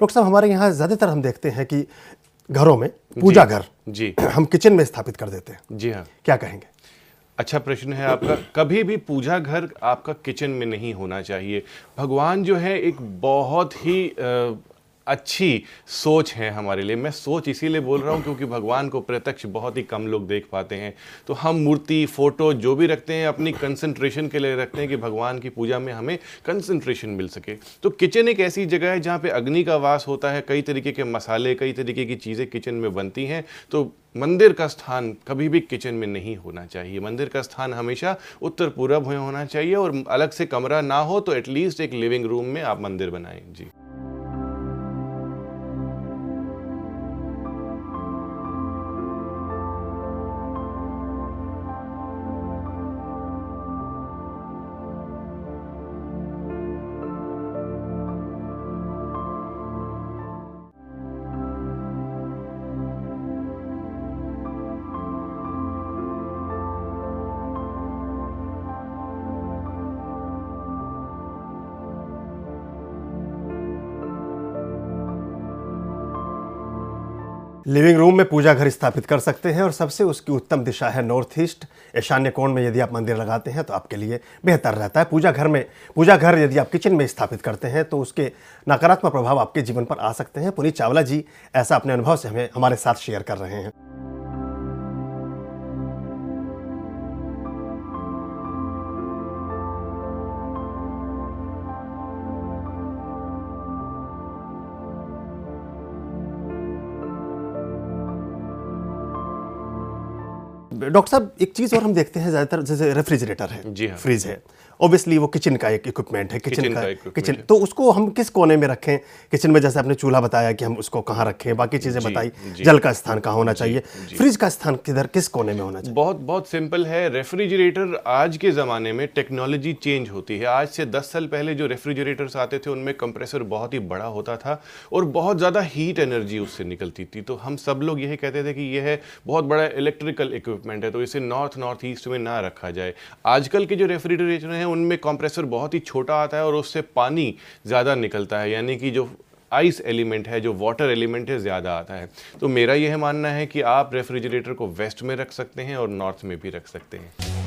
Doctor साहब हमारे यहाँ ज़्यादातर हम देखते हैं कि घरों में पूजा घर जी। हम किचन में स्थापित कर देते हैं। जी हाँ। क्या कहेंगे? अच्छा प्रश्न है आपका। कभी भी पूजा घर आपका किचन में नहीं होना चाहिए। भगवान जो है एक बहुत ही अच्छी सोच है हमारे लिए। मैं सोच इसीलिए बोल रहा हूँ क्योंकि भगवान को प्रत्यक्ष बहुत ही कम लोग देख पाते हैं। तो हम मूर्ति, फ़ोटो, जो भी रखते हैं, अपनी कंसंट्रेशन के लिए रखते हैं कि भगवान की पूजा में हमें कंसंट्रेशन मिल सके। तो किचन एक ऐसी जगह है जहाँ पे अग्नि का वास होता है, कई तरीके के मसाले, कई तरीके की चीज़ें किचन में बनती हैं। तो मंदिर का स्थान कभी भी किचन में नहीं होना चाहिए। मंदिर का स्थान हमेशा उत्तर पूर्व में होना चाहिए और अलग से कमरा ना हो तो एटलीस्ट एक लिविंग रूम में आप मंदिर बनाएँ। जी। लिविंग रूम में पूजा घर स्थापित कर सकते हैं और सबसे उसकी उत्तम दिशा है नॉर्थ ईस्ट। ईशान्य कोण में यदि आप मंदिर लगाते हैं तो आपके लिए बेहतर रहता है। पूजा घर में, पूजा घर यदि आप किचन में स्थापित करते हैं तो उसके नकारात्मक प्रभाव आपके जीवन पर आ सकते हैं। पुनीत चावला जी, ऐसा अपने अनुभव से हमें, हमारे साथ शेयर कर रहे हैं। डॉक्टर साहब एक चीज़ और हम देखते हैं ज़्यादातर जैसे रेफ्रिजरेटर है जी हाँ। फ्रिज है। ऑब्वियसली वो किचन का एक इक्विपमेंट है किचन का का किचन तो उसको हम किस कोने में रखें? किचन में जैसे आपने चूल्हा बताया कि हम उसको कहाँ रखें? बाकी चीज़ें बताई। जल का स्थान कहाँ होना चाहिए? फ्रिज का स्थान किधर किस कोने में होना चाहिए? बहुत बहुत सिंपल है। रेफ्रिजरेटर आज के ज़माने में टेक्नोलॉजी चेंज होती है। आज से 10 साल पहले जो रेफ्रिजरेटर्स आते थे उनमें कंप्रेसर बहुत ही बड़ा होता था और बहुत ज़्यादा हीट एनर्जी उससे निकलती थी। तो हम सब लोग यही कहते थे कि यह है बहुत बड़ा इलेक्ट्रिकल इक्विपमेंट है तो इसे नॉर्थ नॉर्थ ईस्ट में ना रखा जाए। आजकल के जो रेफ्रिजरेटर हैं, उनमें कंप्रेसर बहुत ही छोटा आता है और उससे पानी ज़्यादा निकलता है, यानी कि जो आइस एलिमेंट है, जो वाटर एलिमेंट है, ज़्यादा आता है। तो मेरा यह मानना है कि आप रेफ्रिजरेटर को वेस्ट में रख सकते हैं और नॉर्थ में भी रख सकते हैं।